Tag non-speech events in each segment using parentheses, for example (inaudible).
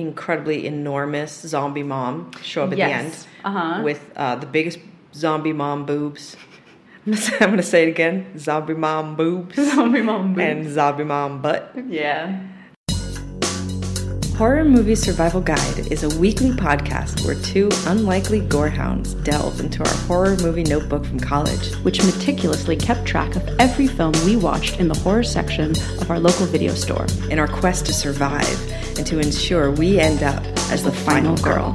incredibly enormous zombie mom show up at Yes. the end Uh-huh. with uh, the biggest zombie mom boobs. (laughs) I'm going to say it again: zombie mom boobs (laughs) Zombie mom boobs. and zombie mom butt. Yeah. Horror Movie Survival Guide is a weekly podcast where two unlikely gorehounds delve into our horror movie notebook from college. Which meticulously kept track of every film we watched in the horror section of our local video store. in our quest to survive and to ensure we end up as the final girl.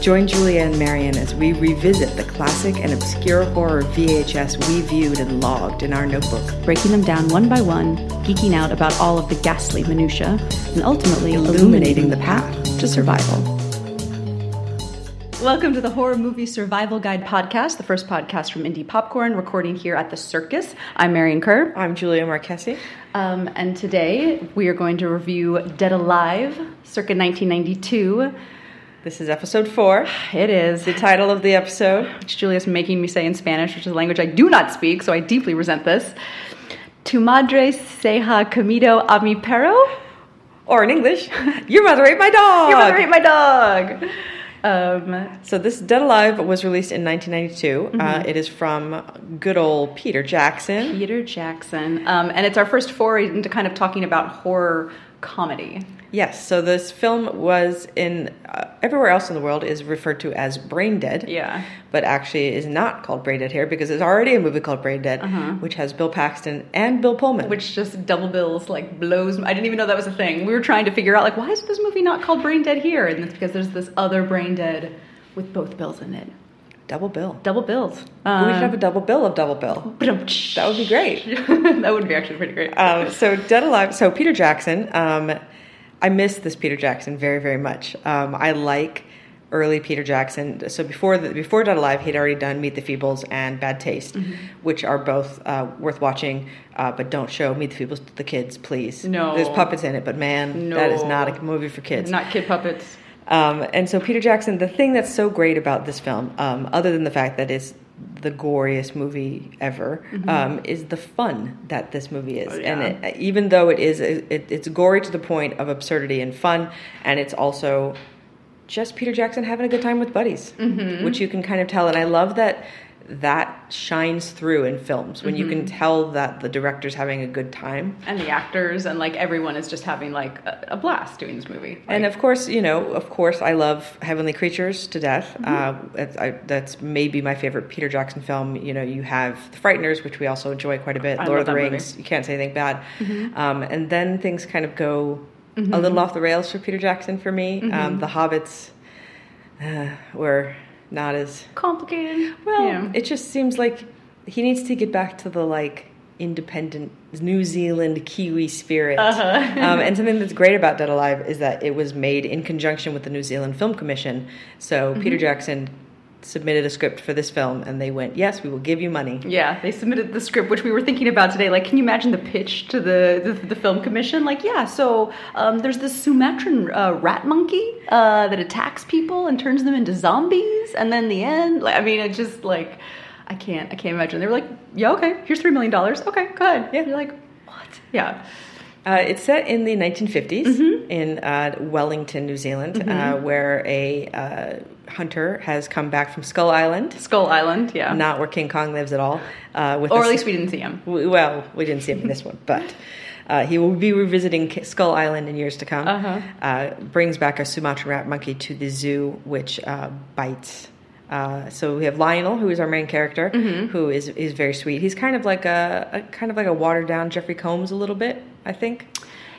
Join Julia and Marion as we revisit the classic and obscure horror VHS we viewed and logged in our notebook, breaking them down one by one, geeking out about all of the ghastly minutia, and ultimately illuminating the path to survival. Welcome to the Horror Movie Survival Guide podcast, the first podcast from Indie Popcorn, recording here at the Circus. I'm Marion Kerr, I'm Julia Marquesi. um, and today we are going to review Dead Alive, circa 1992. This is episode four. It is. The title of the episode which Julia's making me say in Spanish, which is a language I do not speak, so I deeply resent this. Tu madre seja comido a mi perro? or in English, Your Mother Ate My Dog. Your mother ate my dog. Um, So this Dead Alive was released in 1992. Uh, it is from good old Peter Jackson. Peter Jackson, um, and it's our first foray into kind of talking about horror comedy. Yes, so this film was in uh, everywhere else in the world is referred to as Brain Dead. Yeah. But actually is not called Brain Dead here because there's already a movie called Brain Dead, Uh-huh. which has Bill Paxton and Bill Pullman. Which just double bills like blows. I didn't even know that was a thing. We were trying to figure out like why is this movie not called Brain Dead here? And it's because there's this other Brain Dead with both bills in it. double bill. Double bills. we should have a double bill of double bill. that (laughs) That would be great. (laughs) that would be actually pretty great. Um, so Dead Alive. So Peter Jackson. Um, I miss this Peter Jackson very very much. Um, I like early Peter Jackson. So before the, before Dead Alive, he'd already done Meet the Feebles and Bad Taste, Mm-hmm. which are both uh, worth watching. Uh, but don't show Meet the Feebles to the kids, please. No. there's puppets in it, but man, that is not a movie for kids. Not kid puppets. Um, and so Peter Jackson, the thing that's so great about this film, um, other than the fact that it's the goriest movie ever, um, is the fun that this movie is. Mm-hmm. Oh, yeah. And it, even though it is, it, it's gory to the point of absurdity and fun, and it's also just Peter Jackson having a good time with buddies, Mm-hmm. which you can kind of tell. And I love that that shines through in films when you Mm-hmm. can tell that the director's having a good time. And the actors and like everyone is just having like a, a blast doing this movie. And of course, you know, of course, I love Heavenly Creatures to death. Mm-hmm. Uh, I, that's maybe my favorite Peter Jackson film. You know, you have The Frighteners, which we also enjoy quite a bit. I Lord of the that movie. Mm-hmm. Rings, you can't say anything bad. Um, and then things kind of go a little off the rails for Peter Jackson for me. Mm-hmm. Um, the Hobbits uh, were not as complicated. well. Yeah. It just seems like he needs to get back to the like independent New Zealand Kiwi spirit. Uh-huh. (laughs) um, and something that's great about Dead Alive is that it was made in conjunction with the New Zealand Film Commission. So Mm-hmm. Peter Jackson submitted a script for this film, and they went, "Yes, we will give you money." Yeah, they submitted the script, which we were thinking about today. Like, can you imagine the pitch to the the, the film commission? Like, yeah, so um, there's this Sumatran uh, rat monkey uh, that attacks people and turns them into zombies, and then the end. Like, I mean, it just like I can't I can't imagine. They were like, yeah, okay, here's three million dollars. Okay, go ahead. Yeah. you're like, what? Yeah, Uh, it's set in the 1950s Mm-hmm. in uh, Wellington, New Zealand, uh, where a uh, hunter has come back from Skull Island, Skull Island. Yeah, not where King Kong lives at all. Uh, with or at least we didn't see him. Well, we didn't see him in this one, but uh, he will be revisiting K- Skull Island in years to come. Uh-huh. Uh, brings back a Sumatran rat monkey to the zoo, which uh, bites. Uh, so we have Lionel, who is our main character, Mm-hmm. who is is very sweet. He's kind of like a, a kind of like a watered down Jeffrey Combs a little bit, I think.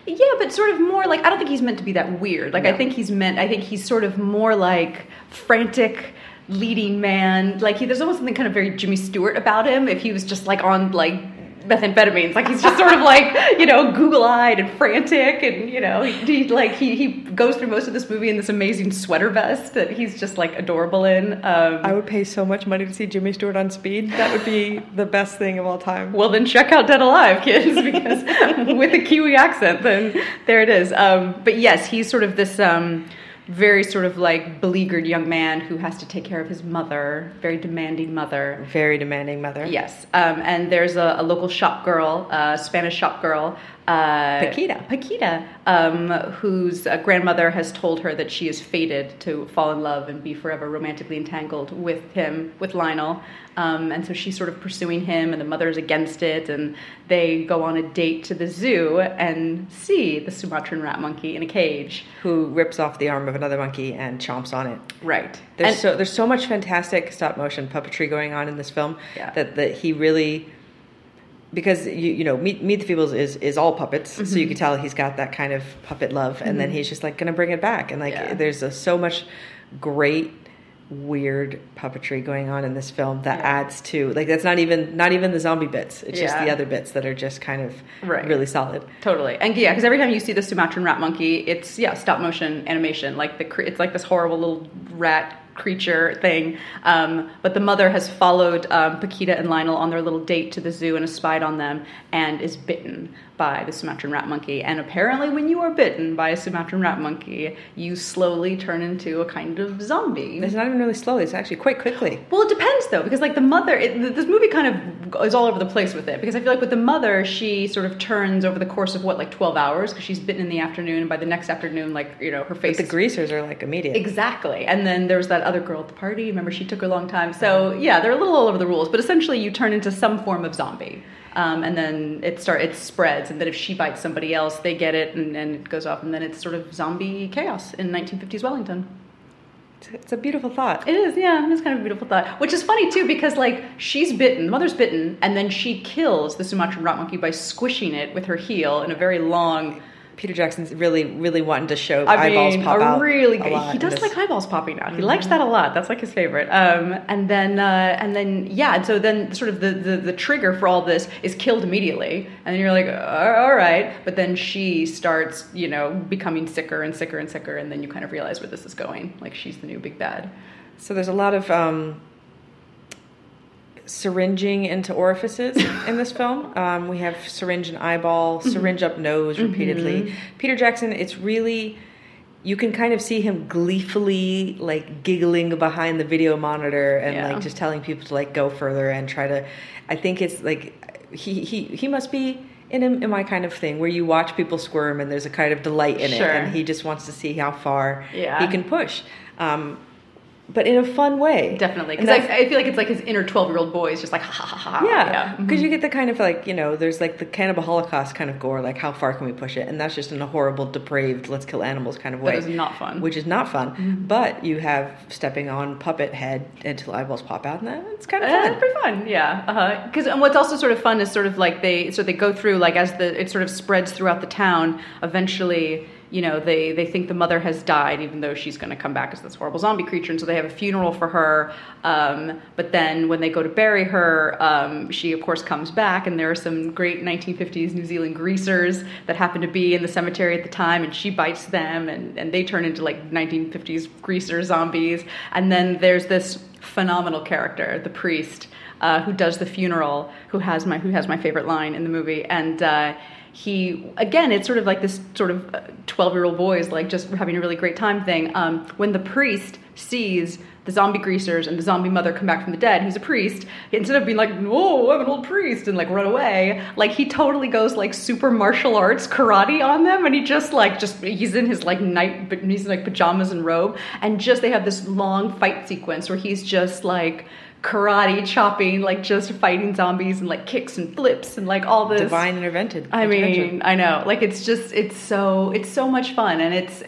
Yeah, but sort of more like I don't think he's meant to be that weird. Like I think he's meant. I think he's sort of more like frantic leading man. Like he, there's almost something kind of very Jimmy Stewart about him. If he was just like on like methamphetamines, like he's just sort of like you know Google eyed and frantic, and you know he, he like he he goes through most of this movie in this amazing sweater vest that he's just like adorable in. Um, I would pay so much money to see Jimmy Stewart on speed. That would be the best thing of all time. Well, then check out Dead Alive, kids, because (laughs) with a Kiwi accent, then there it is. Um, but yes, he's sort of this um, very sort of like beleaguered young man who has to take care of his mother, very demanding mother. Very demanding mother. Yes, um, and there's a, a local shop girl, a Spanish shop girl, uh, Paquita. Paquita, um, whose uh, grandmother has told her that she is fated to fall in love and be forever romantically entangled with him, with Lionel. Um, and so she's sort of pursuing him, and the mother is against it. And they go on a date to the zoo and see the Sumatran rat monkey in a cage. Who rips off the arm of another monkey and chomps on it. Right. There's And- so there's so much fantastic stop motion puppetry going on in this film Yeah. that that he really because you you know Meet Meet the Feebles is is all puppets, so Mm-hmm. you can tell he's got that kind of puppet love, and then he's just like gonna bring it back, and like Yeah. there's a, so much great weird puppetry going on in this film that Yeah. adds to like that's not even not even the zombie bits it's just the other bits that are just kind of Right. really solid Totally, and yeah, because every time you see the Sumatran rat monkey, it's yeah stop motion animation. Like the it's like this horrible little rat creature thing. Um, but the mother has followed um, Paquita and Lionel on their little date to the zoo and has spied on them and is bitten by the Sumatran rat monkey. And apparently, when you are bitten by a Sumatran rat monkey, you slowly turn into a kind of zombie. it's not even really slowly it's actually quite quickly Well, it depends though, because like the mother, it, this movie kind of is all over the place with it. Because I feel like with the mother, she sort of turns over the course of what, like twelve hours, because she's bitten in the afternoon, and by the next afternoon, like you know, her but face. the is- greasers are like immediate Exactly, and then there was that other girl at the party. Remember, she took a long time. So yeah, they're a little all over the rules, but essentially, you turn into some form of zombie. Um, and then it start it spreads, and then if she bites somebody else, they get it, and, and it goes off, and then it's sort of zombie chaos in 1950s Wellington. it's a beautiful thought It is, yeah. It's kind of a beautiful thought. Which is funny too, because like she's bitten, the mother's bitten, and then she kills the Sumatran rat monkey by squishing it with her heel in a very long. Peter Jackson's really, really wanting to show I eyeballs mean, pop a out. really a lot He does. Mm-hmm. like eyeballs popping out. He likes that a lot. That's like his favorite. Um, and then, uh, and then, yeah. And so then, sort of the, the the trigger for all this is killed immediately, and then you're like, "Uh, all right. But then she starts, you know, becoming sicker and sicker and sicker, and then you kind of realize where this is going. Like she's the new big bad. So there's a lot of um, syringing into orifices in this film. (laughs) Um, we have syringe and eyeball, Mm-hmm. syringe up nose repeatedly. Peter Jackson, it's really you can kind of see him gleefully like giggling behind the video monitor and Yeah. like just telling people to like go further and try to. I think it's like he he he must be. In, a, in my kind of thing, where you watch people squirm and there's a kind of delight in Sure. it, and he just wants to see how far Yeah. he can push, um, but in a fun way. Definitely, because I, I feel like it's like his inner twelve-year-old boy is just like ha ha ha. ha. yeah, because Mhm. you get the kind of like you know, there's like the cannibal holocaust kind of gore, like how far can we push it, and that's just in a horrible, depraved, let's kill animals kind of way, That is not fun. which is not fun. But you have stepping on puppet head until eyeballs pop out, and that it's kind of Uh, fun. pretty fun, yeah. Because and what's also sort of fun is sort of like they so they go through like as the it sort of spreads throughout the town. Eventually, you know, they they think the mother has died, even though she's going to come back as this horrible zombie creature, and so they have a funeral for her. Um, but then when they go to bury her, um, she of course comes back, and there are some great 1950s New Zealand greasers that happen to be in the cemetery at the time, and she bites them, and and they turn into like 1950s greaser zombies. And then there's this phenomenal character, the priest, uh, who does the funeral, who has my who has my favorite line in the movie, and uh, he again, it's sort of like this sort of twelve year old boys like just having a really great time thing. Um, when the priest sees the zombie greasers and the zombie mother come back from the dead, who's a priest, instead of being like, "Whoa, I'm an old priest," and like run away, like he totally goes like super martial arts karate on them, and he just like just he's in his like night, he's in like pajamas and robe, and just they have this long fight sequence where he's just like karate chopping, like just fighting zombies and like kicks and flips and like all this Divine intervented. I mean, I know. Like it's just it's so it's so much fun and it's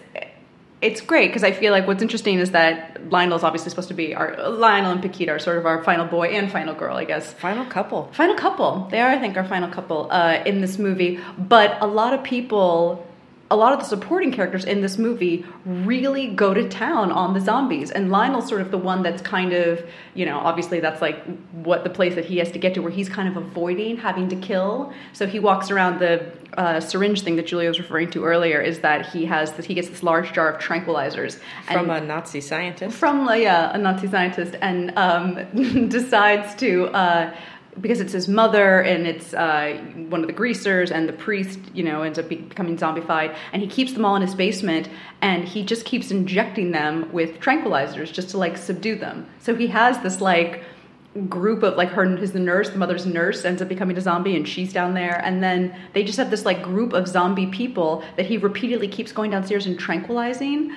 it's great because I feel like what's interesting is that Lionel's obviously supposed to be our Lionel and Paquita are sort of our final boy and final girl, I guess. final couple. Final couple. They are, I think, our final couple uh, in this movie. But a lot of people, a lot of the supporting characters in this movie really go to town on the zombies. And Lionel's sort of the one that's kind of, you know, obviously that's like what the place that he has to get to where he's kind of avoiding having to kill. So he walks around the uh, syringe thing that Julia was referring to earlier is that he has that he gets this large jar of tranquilizers From a Nazi scientist. from like, yeah, a Nazi scientist, and um, (laughs) decides to uh, because it's his mother and it's uh, one of the greasers and the priest, you know, ends up becoming zombified, and he keeps them all in his basement, and he just keeps injecting them with tranquilizers just to like subdue them. So he has this like group of like her who's the nurse the mother's nurse ends up becoming a zombie and she's down there. And then they just have this like group of zombie people that he repeatedly keeps going downstairs and tranquilizing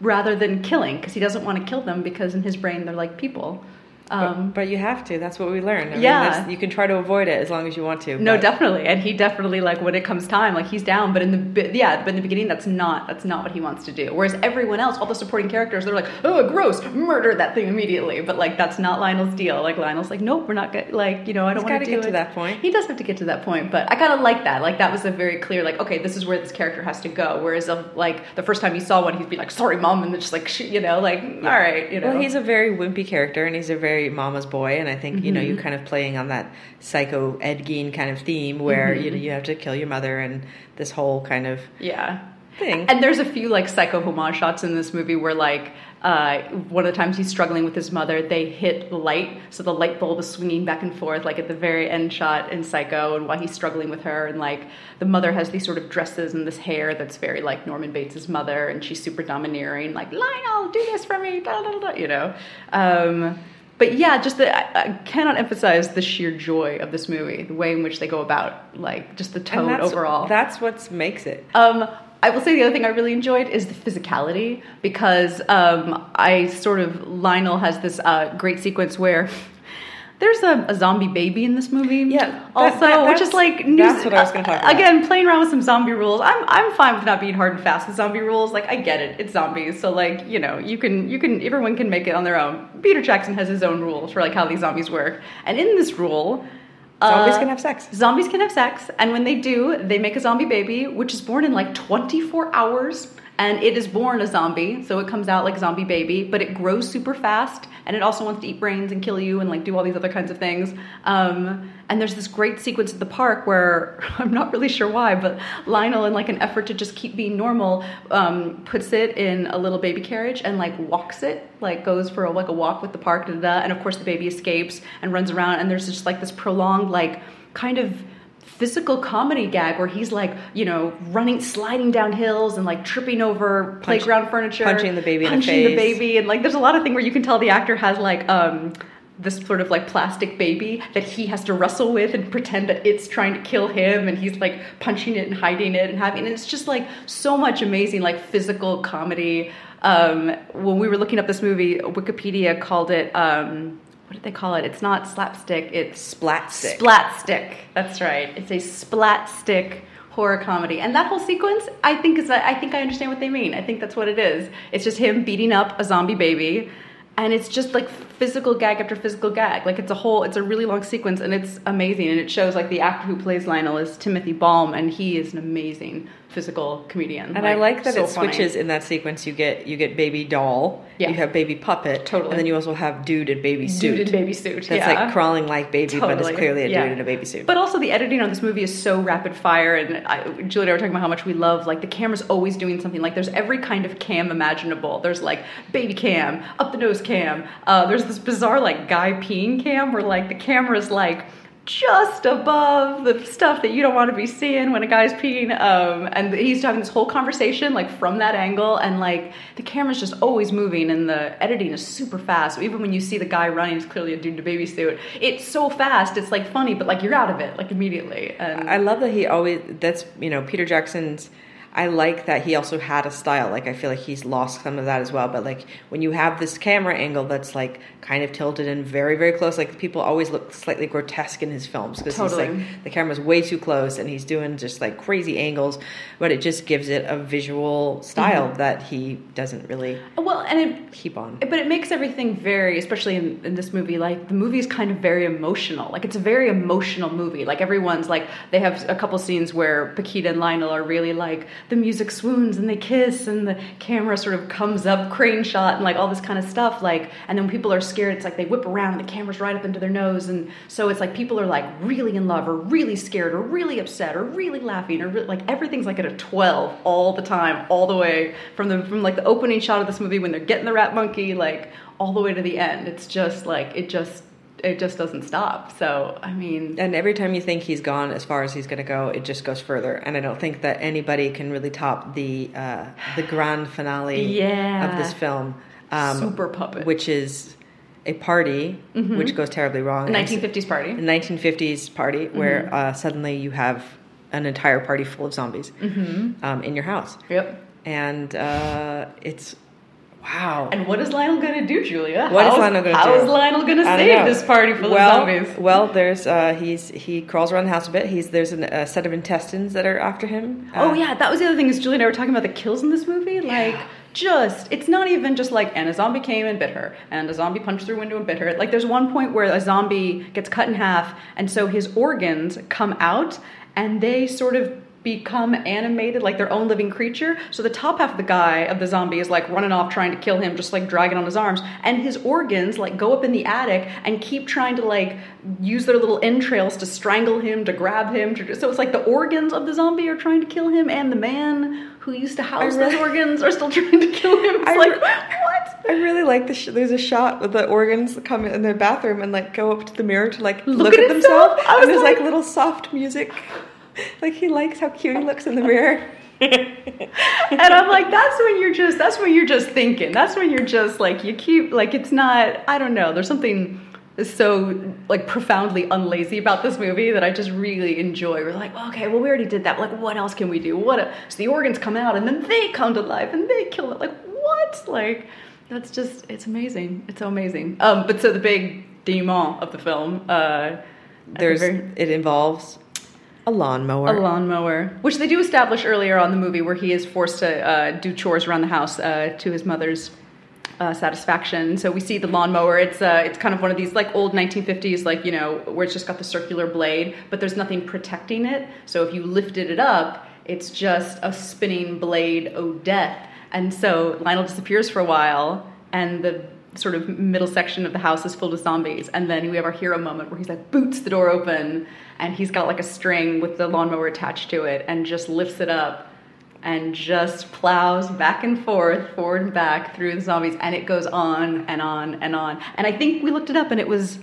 rather than killing because he doesn't want to kill them because in his brain they're like people um, but, but, you have to. That's what we learned. I yeah, mean, you can try to avoid it as long as you want to. No, but. definitely. And he definitely like when it comes time, like he's down. But in the yeah, but in the beginning, that's not that's not what he wants to do. Whereas everyone else, all the supporting characters, they're like, oh, gross, murder that thing immediately. But like that's not Lionel's deal. Like Lionel's like, nope, we're not good. Like you know, I don't want to get it. to that point. He does have to get to that point, but I kind of like that. Like that was a very clear like, okay, this is where this character has to go. Whereas of like the first time you saw one, he'd be like, sorry, mom, and then just like you know, like yeah. all right, you know. Well, he's a very wimpy character, and he's a very mama's boy and I think mm-hmm. you know you're mm-hmm. kind of playing on that psycho Ed Gein kind of theme where mm-hmm. you know you have to kill your mother and this whole kind of yeah thing. And there's a few like psycho homage shots in this movie where like uh, one of the times he's struggling with his mother, they hit the light, so the light bulb is swinging back and forth, like at the very end shot in Psycho, and while he's struggling with her, and like the mother has these sort of dresses and this hair that's very like Norman Bates' mother, and she's super domineering, like Lionel, do this for me, blah, blah, blah, you know. Um, but yeah, just the, I, I, cannot emphasize the sheer joy of this movie, the way in which they go about, like just the tone that's, overall. That's what makes it. Um, I will say the other thing I really enjoyed is the physicality because um, I sort of Lionel has this uh, great sequence where there's a, a, zombie baby in this movie. Yeah. Also, that, which is like news, that's what I was going to talk about. Again, playing around with some zombie rules. I'm I'm fine with not being hard and fast with zombie rules. Like I get it, it's zombies, so like you know you can you can everyone can make it on their own. Peter Jackson has his own rules for like how these zombies work, and in this rule. Zombies uh, can have sex. Zombies can have sex, and when they do, they make a zombie baby, which is born in like 24 hours and it is born a zombie so it comes out like zombie baby but it grows super fast and it also wants to eat brains and kill you and like do all these other kinds of things. Um, and there's this great sequence at the park where (laughs) i'm not really sure why but lionel in like an effort to just keep being normal um, puts it in a little baby carriage and like walks it like goes for a, like a walk with the park da, da, da, and of course the baby escapes and runs around and there's just like this prolonged like kind of physical comedy gag where he's like, you know, running, sliding down hills and like tripping over Punch, playground furniture, punching the baby, punching the, the, baby, and like there's a lot of thing where you can tell the actor has like um this sort of like plastic baby that he has to wrestle with and pretend that it's trying to kill him. And he's like punching it and hiding it and having and it's just like so much amazing like physical comedy. Um, when we were looking up this movie wikipedia called it um, what did they call it? It's not slapstick. It's splatstick. Splatstick. That's right. It's a splatstick horror comedy, and that whole sequence, I think is. I think I understand what they mean. I think that's what it is. It's just him beating up a zombie baby, and it's just like physical gag after physical gag. Like it's a whole. It's a really long sequence, and it's amazing. And it shows like the actor who plays Lionel is Timothy Balme, and he is an amazing physical comedian. And like, I like that so it switches funny. in that sequence. You get you get baby doll, yeah. you have baby puppet, totally, and then you also have dude in baby suit. Dude in baby suit. That's yeah. like crawling like baby, totally. but it's clearly a yeah. dude in a baby suit. But also the editing on this movie is so rapid fire, and I, Julie and I were talking about how much we love like the camera's always doing something. Like there's every kind of cam imaginable. There's like baby cam, up the nose cam. Uh, there's this bizarre like guy peeing cam where like the camera's like just above the stuff that you don't want to be seeing when a guy's peeing. Um, and he's having this whole conversation like from that angle, and like the camera's just always moving, and the editing is super fast. So even when you see the guy running, it's clearly a dude in a baby suit. It's so fast, it's like funny, but like you're out of it like immediately. And I love that he always. That's you know Peter Jackson's I like that he also had a style. Like I feel like he's lost some of that as well. But like when you have this camera angle that's like kind of tilted and very very close, like people always look slightly grotesque in his films because totally. he's like the camera's way too close and he's doing just like crazy angles. But it just gives it a visual style mm-hmm. that he doesn't really well and it keep on. But it makes everything very, especially in, in this movie, like the movie is kind of very emotional. Like it's a very emotional movie. Like everyone's like they have a couple scenes where Paquita and Lionel are really like the music swoons and they kiss and the camera sort of comes up crane shot and like all this kind of stuff like and then when people are scared it's like they whip around and the camera's right up into their nose and so it's like people are like really in love or really scared or really upset or really laughing or re- like everything's like at a 12 all the time all the way from the from like the opening shot of this movie when they're getting the rat monkey like all the way to the end. It's just like it just it just doesn't stop. So, I mean. And every time you think he's gone as far as he's going to go, it just goes further. And I don't think that anybody can really top the uh, the grand finale (sighs) yeah. of this film. Um, Super puppet. Which is. a party, which goes terribly wrong. A 1950s party. a 1950s party where uh, suddenly you have an entire party full of zombies um, in your house, Yep. and uh, it's wow. And what is Lionel going to do, Julia? What is How's- Lionel gonna How do? How is Lionel going to save this party full well, of zombies? Well, there's uh, he's he crawls around the house a bit. He's there's an, a set of intestines that are after him. Oh Uh, yeah, that was the other thing. Is Julie and I were talking about the kills in this movie? Like, just it's not even just like and a zombie came and bit her, and a zombie punched through a window and bit her. Like, there's one point where a zombie gets cut in half, and so his organs come out, and they sort of become animated like their own living creature. So the top half of the guy of the zombie is like running off trying to kill him, just like dragging on his arms, and his organs like go up in the attic and keep trying to like use their little entrails to strangle him, to grab him. To, so it's like the organs of the zombie are trying to kill him, and the man who used to house I those organs are still (laughs) trying to kill him. It's I like re- what? I really like the. Sh- there's a shot with the organs come in their bathroom and like go up to the mirror to like Look look, at at, themselves. I was and there's like, like- little soft music. (laughs) like he likes how cute he looks in the (laughs) mirror. and I'm like, that's when you're just that's when you're just thinking. That's when you're just like you keep like it's not I don't know, there's something so like profoundly unlazy about this movie that I just really enjoy. We're like, okay, well we already did that. Like what else can we do? What a, so the organs come out and then they come to life and they kill it. Like what? Like that's just it's amazing. It's so amazing. Um but so the big denouement of the film uh There's very- it involves a lawnmower. a lawnmower, which they do establish earlier on the movie, where he is forced to uh, do chores around the house uh, to his mother's uh, satisfaction. So we see the lawnmower. It's uh, it's kind of one of these like old 1950s, like you know, where it's just got the circular blade, but there's nothing protecting it. So if you lifted it up, it's just a spinning blade. Oh, death! And so Lionel disappears for a while, and the sort of middle section of the house is filled with zombies. And then we have our hero moment where he's like boots the door open and he's got like a string with the lawnmower attached to it and just lifts it up and just plows back and forth, forward and back through the zombies. And it goes on and on and on. And I think we looked it up and it was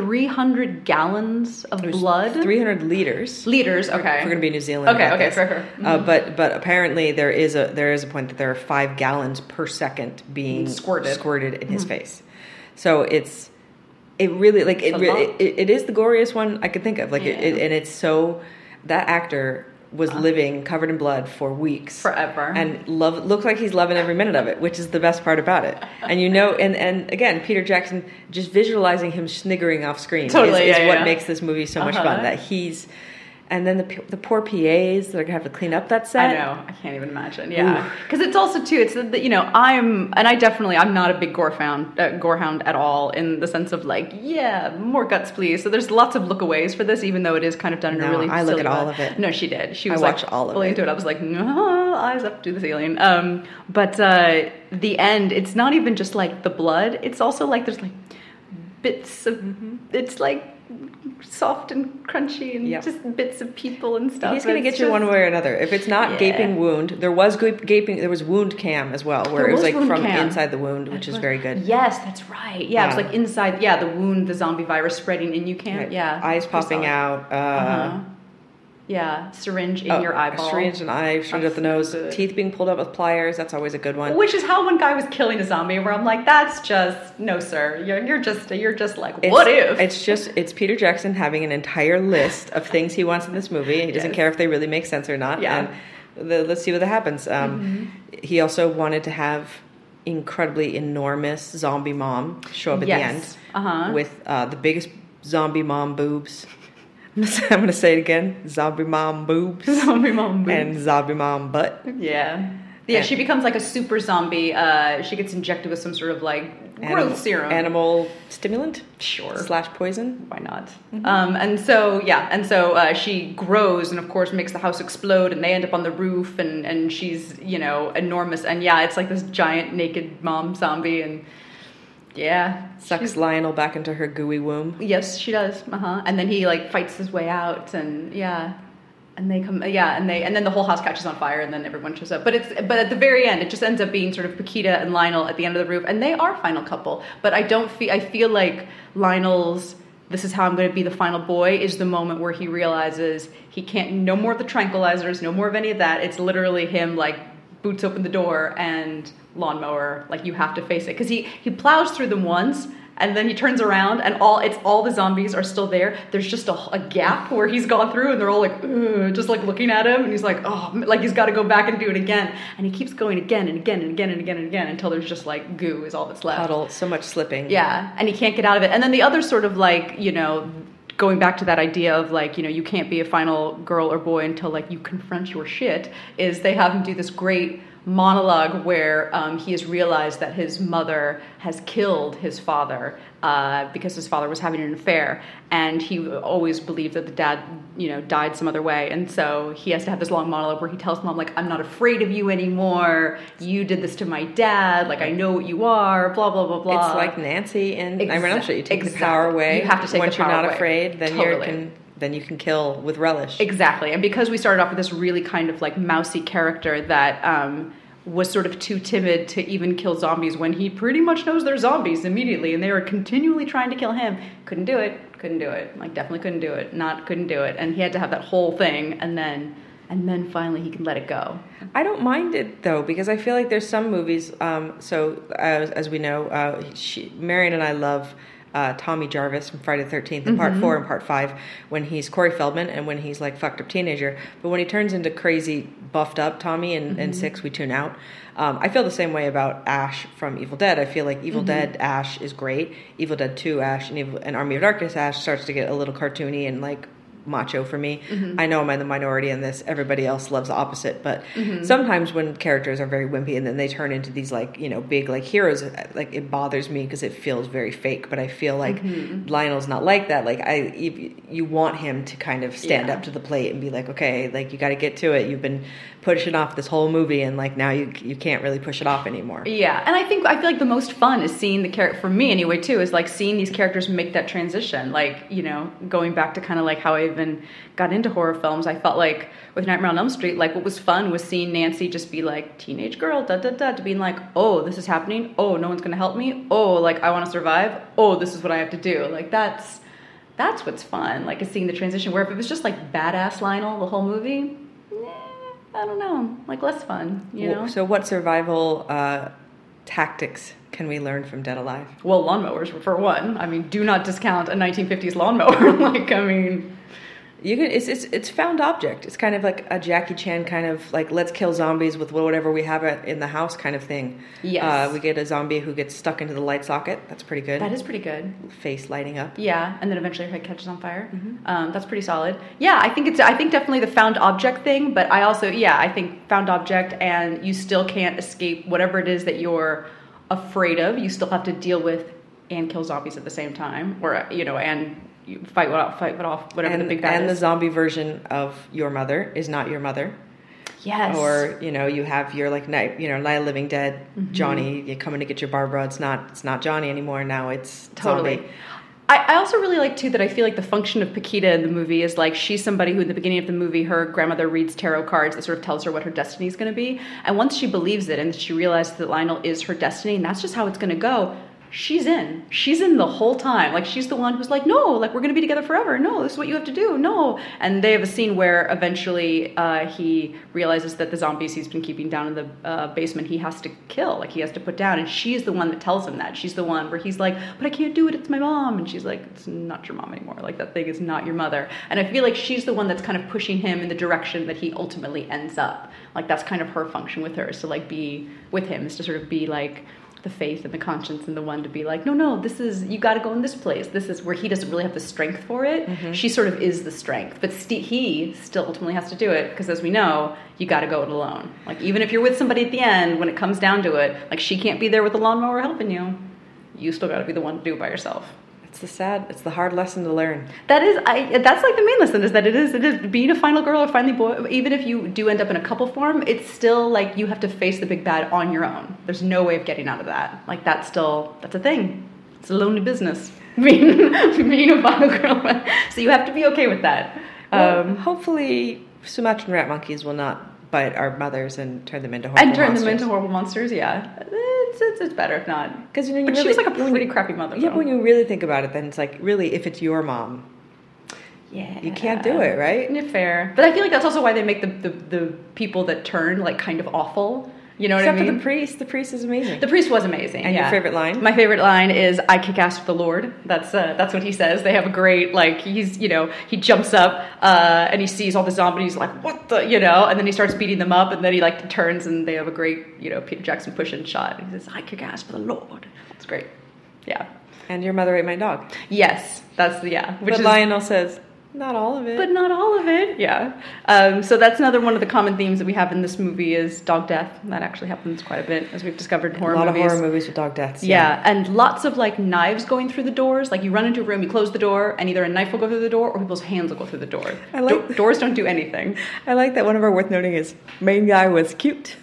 300 gallons of There's blood. 300 liters. liters, okay. We're going to be New Zealand. Okay, okay, fair, fair. Uh, Mhm. but but apparently there is a there is a point that there are five gallons per second being Squirted. squirted in his face. So it's it really like it, really, it it is the goriest one I could think of. Like it, it, and it's so that actor was living covered in blood for weeks Forever. and love looks like he's loving every minute of it which is the best part about it (laughs) and you know and and again peter jackson just visualizing him sniggering off screen is- Totally, is, yeah, what makes this movie so much Uh-huh. fun that he's and then the the poor PAs that are gonna have to clean up that set. I know. I can't even imagine. Yeah, because it's also too. It's that you know I'm and I definitely I'm not a big gore found uh, gorehound at all in the sense of like yeah more guts please. So there's lots of lookaways for this, even though it is kind of done in a No, really. I look at all way. of it. No, she did. She I was watch like all of fully it. into it. I was like no, eyes up to the ceiling. Um, but uh, the end, it's not even just like the blood. It's also like there's like bits of. Mm-hmm. It's like soft and crunchy and Yep. just bits of people and stuff. He's gonna It's get you just- one way or another. If it's not Yeah. gaping wound, there was gaping. There was wound cam as well, where There it was was like from cam. inside the wound, which is very good. Yes, that's right. Yeah, it was like inside. Yeah, the wound, the zombie virus spreading in you can't. Right. Yeah, eyes popping out. Uh, Uh-huh. Yeah, syringe in oh, your eyeball. syringe in and eye, syringe up the nose, Good. teeth being pulled out with pliers. That's always a good one. Which is how one guy was killing a zombie, where I'm like, that's just no, sir. You're, you're just you're just like, It's- what if? It's just it's Peter Jackson having an entire list of things he wants in this movie. and He doesn't Yes. care if they really make sense or not. Yeah. Mm-hmm. And the, let's see what that happens. Um, He also wanted to have incredibly enormous zombie mom show up at Yes. the end Uh-huh. with uh, the biggest zombie mom boobs. (laughs) I'm going to say it again: zombie mom boobs (laughs) zombie mom. boobs. and zombie mom butt. yeah. Yeah, And- she becomes like a super zombie. Uh, she gets injected with some sort of like growth Animal- serum. animal stimulant Sure. slash poison. why not? Um, and so yeah, and so uh, she grows, and of course makes the house explode, and they end up on the roof, and and she's you know enormous, and yeah, it's like this giant naked mom zombie, and yeah, Sucks Lionel back into her gooey womb. Yes, she does. Uh huh. And then he like fights his way out, and yeah. And they come, yeah, and they, and then the whole house catches on fire, and then everyone shows up. But it's, but at the very end, it just ends up being sort of Paquita and Lionel at the end of the roof, and they are final couple. But I don't feel, I feel like Lionel's, this is how I'm going to be the final boy, is the moment where he realizes he can't, no more of the tranquilizers, no more of any of that. It's literally him like boots open the door and lawnmower like you have to face it because he he plows through them once and then he turns around and all it's all the zombies are still there there's just a, a gap where he's gone through and they're all like just like looking at him and he's like oh like he's got to go back and do it again and he keeps going again and again and again and again and again until there's just like goo is all that's left Puddle, so much slipping. yeah, and he can't get out of it. And then the other sort of like, you know, going back to that idea of like, you know, you can't be a final girl or boy until like you confront your shit, is they have him do this great monologue where um, he has realized that his mother has killed his father uh, because his father was having an affair, and he always believed that the dad, you know, died some other way, and so he has to have this long monologue where he tells mom like, "I'm not afraid of you anymore. You did this to my dad. Like I know what you are." Blah blah blah blah. It's like Nancy and I mean, I'm sure you take Exact- the power away. You have to take once the you're not away. afraid, then you Totally. can then you can kill with relish. Exactly. And because we started off with this really kind of like mousy character that um, was sort of too timid to even kill zombies when he pretty much knows they're zombies immediately and they were continually trying to kill him. Couldn't do it. Couldn't do it. Like definitely couldn't do it. Not couldn't do it. And he had to have that whole thing and then and then finally he can let it go. I don't mind it though because I feel like there's some movies. Um, so as, as we know, uh, she, Marion and I love uh, Tommy Jarvis from Friday the 13th in part four and part five when he's Corey Feldman and when he's like fucked up teenager. But when he turns into crazy buffed up Tommy in, in six, we tune out. Um, I feel the same way about Ash from Evil Dead. I feel like Evil Dead Ash is great. Evil Dead 2 Ash and, Evil, and Army of Darkness Ash starts to get a little cartoony and like macho for me. Mm-hmm. I know I'm in the minority in this. Everybody else loves the opposite, but mm-hmm. sometimes when characters are very wimpy and then they turn into these like you know big like heroes, like it bothers me because it feels very fake. But I feel like mm-hmm. Lionel's not like that. Like I, you, you want him to kind of stand Yeah. up to the plate and be like, okay, like you got to get to it. You've been pushing off this whole movie, and like now you you can't really push it off anymore. Yeah, and I think I feel like the most fun is seeing the character for me anyway too is like seeing these characters make that transition. Like you know, going back to kind of like how I even got into horror films. I felt like with Nightmare on Elm Street, like what was fun was seeing Nancy just be like teenage girl, da da da, to being like, oh, this is happening. Oh, no one's gonna help me. Oh, like I want to survive. Oh, this is what I have to do. Like that's that's what's fun. Like is seeing the transition. Where if it was just like badass Lionel the whole movie. eh, I don't know, like less fun, you know. So what survival uh, tactics can we learn from Dead Alive? Well, lawnmowers for one. I mean, do not discount a 1950s lawnmower. (laughs) like, I mean, You can. It's, it's it's found object. It's kind of like a Jackie Chan kind of like let's kill zombies with whatever we have in the house kind of thing. Yes. Uh, we get a zombie who gets stuck into the light socket. That's pretty good. that is pretty good. face lighting up. Yeah, and then eventually her head catches on fire. Um, that's pretty solid. Yeah, I think it's. I think definitely the found object thing, but I also, yeah, I think found object, and you still can't escape whatever it is that you're afraid of. You still have to deal with and kill zombies at the same time, or you know, and fight what off, fight what off, whatever and the big bad and the zombie version of your mother is not your mother. yes, Or you know you have your like night you know Night of Living Dead Mm-hmm. Johnny you coming to get your Barbara. It's not it's not Johnny anymore. Now it's Totally. zombie. I, I also really like too that I feel like the function of Paquita in the movie is like she's somebody who in the beginning of the movie her grandmother reads tarot cards that sort of tells her what her destiny is going to be, and once she believes it and she realizes that Lionel is her destiny and that's just how it's going to go. She's in. She's in the whole time. Like she's the one who's like, no, like we're gonna be together forever. No, this is what you have to do. No, and they have a scene where eventually uh, he realizes that the zombies he's been keeping down in the uh, basement he has to kill. Like he has to put down, and she's the one that tells him that. She's the one where he's like, but I can't do it. It's my mom, and she's like, it's not your mom anymore. Like that thing is not your mother. And I feel like she's the one that's kind of pushing him in the direction that he ultimately ends up. Like that's kind of her function with her is to like be with him is to sort of be like the faith and the conscience and the one to be like, no, no, this is you got to go in this place. This is where he doesn't really have the strength for it. Mm-hmm. She sort of is the strength, but st- he still ultimately has to do it because, as we know, you got to go it alone. Like even if you're with somebody at the end, when it comes down to it, like she can't be there with the lawnmower helping you. You still got to be the one to do it by yourself. It's the sad. It's the hard lesson to learn. That is, I. That's like the main lesson is that it is, it is being a final girl or finally boy. Even if you do end up in a couple form, it's still like you have to face the big bad on your own. There's no way of getting out of that. Like that's still that's a thing. It's a lonely business (laughs) being being a final girl. So you have to be okay with that. Well, Um, hopefully, Sumatran rat monkeys will not bite our mothers and turn them into horrible and turn monsters. them into horrible monsters. Yeah, it's, it's, it's better if not. Because you know, you But she was like a pretty crappy mother. Yeah, but when you really think about it, then it's like really, if it's your mom, Yeah. You can't do it, right? Fair. But I feel like that's also why they make the, the, the people that turn like kind of awful. You know Except what I for the priest. The priest is amazing. The priest was amazing. And your favorite line? My favorite line is "I kick ass for the Lord." That's uh, that's what he says. They have a great like he's you know he jumps up uh, and he sees all the zombies He's like what the you know and then he starts beating them up and then he like turns and they have a great you know Peter Jackson push in shot. He says "I kick ass for the Lord." It's great. Yeah. and your mother ate my dog. Yes, that's the yeah. Which but is Lionel says, not all of it. but not all of it. Yeah. Um, so that's another one of the common themes that we have in this movie is dog death. That actually happens quite a bit as we've discovered in horror a lot movies. of horror movies with dog deaths. Yeah, and lots of like knives going through the doors. Like you run into a room, you close the door, and either a knife will go through the door or people's hands will go through the door. I like- Do- doors don't do anything. I like that one of our worth noting is main guy was cute.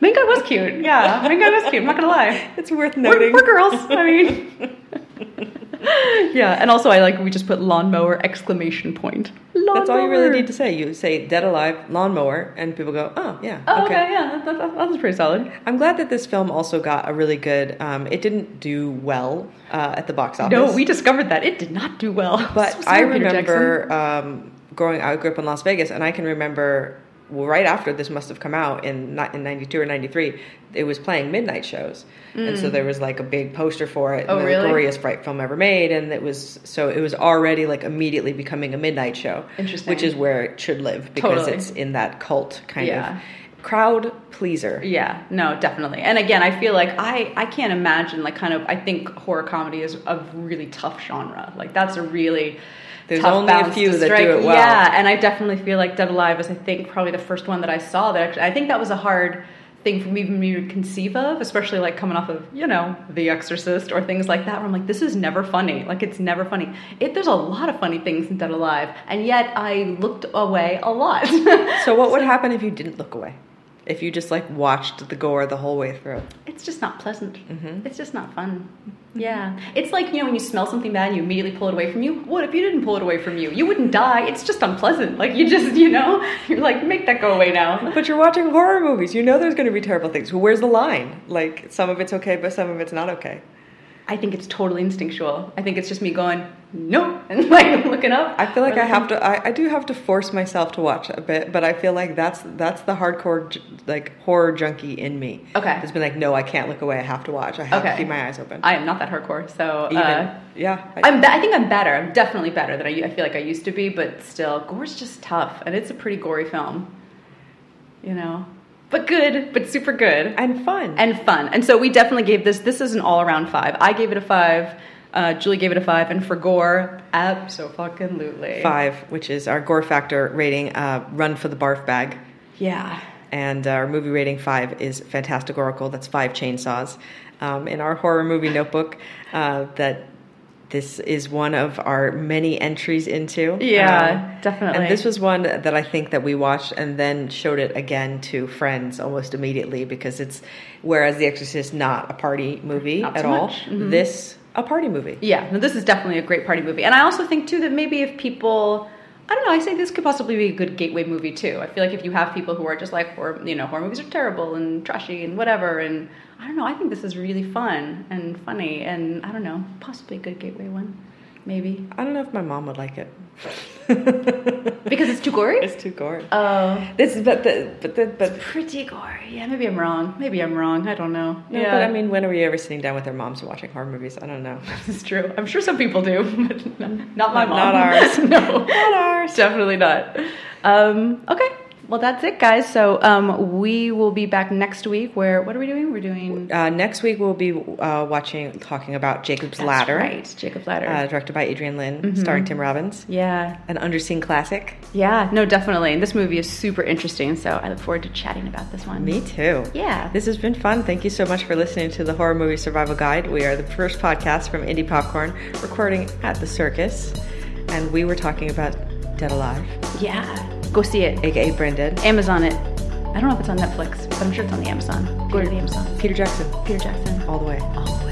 Main guy was cute. Yeah, main guy was cute. I'm not gonna lie. (laughs) It's worth We're, noting. we're girls. I mean. (laughs) (laughs) yeah, and also I like we just put lawnmower exclamation point. Lawnmower. That's all you really need to say. You say dead alive lawnmower, and people go, oh yeah, Oh, okay, yeah, that, that, that was pretty solid. I'm glad that this film also got a really good. Um, it didn't do well uh, at the box office. No, we discovered that it did not do well. But (laughs) So I sorry, Peter remember um, growing. I grew up in Las Vegas, and I can remember well, right after this must have come out in ni- in '92 or '93. It was playing midnight shows, and so there was like a big poster for it. Mm. Oh, and the really? Glorious Fright film ever made, and it was so it was already like immediately becoming a midnight show. Interesting. which is where it should live because Totally. it's in that cult kind Yeah. of crowd pleaser. Yeah, no, definitely. And again, I feel like I I can't imagine like kind of I think horror comedy is a really tough genre. Like that's a really There's only a few that do it well. Yeah, and I definitely feel like Dead Alive is I think probably the first one that I saw that actually I think that was a hard thing for me even me to conceive of, especially like coming off of, you know, The Exorcist or things like that where I'm like, this is never funny. Like it's never funny. It there's a lot of funny things in Dead Alive, and yet I looked away a lot. So what would (laughs) happen if you didn't look away? If you just like watched the gore the whole way through? it's just not pleasant. Mhm. It's just not fun. Yeah. It's like, you know, when you smell something bad and you immediately pull it away from you. What if you didn't pull it away from you? You wouldn't die. It's just unpleasant. Like, you just, you know, (laughs) you're like, make that go away now. But you're watching horror movies. You know there's going to be terrible things. Where's the line? Like some of it's okay, but some of it's not okay. I think it's totally instinctual. I think it's just me going, nope, (laughs) and like looking up. I feel like I have to. I, I do have to force myself to watch a bit, but I feel like that's that's the hardcore like horror junkie in me. Okay. it's been like, no, I can't look away. I have to watch. I have Okay. to keep my eyes open. I am not that hardcore. So, Even uh, yeah, I- I'm. Be- I think I'm better. I'm definitely better than I, I feel like I used to be. But still, gore's just tough, and it's a pretty gory film. You know, but good, but super good and fun. and fun. And so we definitely gave this. This is an all around five. I gave it a five. Uh, Julie gave it a five, and for gore, absolutely five, which is our gore factor rating. Uh, run for the barf bag. Yeah, and our movie rating five is Fantastic Oracle. That's five chainsaws. Um, in our horror movie notebook, uh, that this is one of our many entries into. Yeah, Um, definitely. And this was one that I think that we watched and then showed it again to friends almost immediately because it's whereas The Exorcist not a party movie Not at all. much. Mhm. This a party movie. Yeah, no, this is definitely a great party movie. And I also think too that maybe if people I don't know, I say this could possibly be a good gateway movie too. I feel like if you have people who are just like horror, you know, horror movies are terrible and trashy and whatever and I don't know, I think this is really fun and funny and I don't know, possibly a good gateway one. Maybe. I don't know if my mom would like it. (laughs) Because it's too gory? It's too gory. Oh. This but the but the but Pretty gory. Yeah, maybe I'm wrong. Maybe I'm wrong. I don't know. No, yeah. but I mean, when are we ever sitting down with our moms and watching horror movies? I don't know. (laughs) This is true. I'm sure some people do, (laughs) but not, not my mom. not ours. no, Not ours. Definitely not. Um, okay. Well, that's it, guys. So um, we will be back next week. Where what are we doing? We're doing Uh, next week we'll be uh, watching, talking about Jacob's That's Ladder, right? Jacob's Ladder. uh, directed by Adrian Lyne, starring Tim Robbins, yeah, an underseen classic. yeah. No, definitely. And this movie is super interesting. So I look forward to chatting about this one. Me too. Yeah. This has been fun. Thank you so much for listening to the Horror Movie Survival Guide. We are the first podcast from Indie Popcorn, recording at the circus, and we were talking about Dead Alive, Yeah. Go see it. aka Brain Dead, Amazon it. I don't know if it's on Netflix, but I'm sure it's on the Amazon. Go to the Amazon. Peter Jackson, Peter Jackson. all the way. All the way.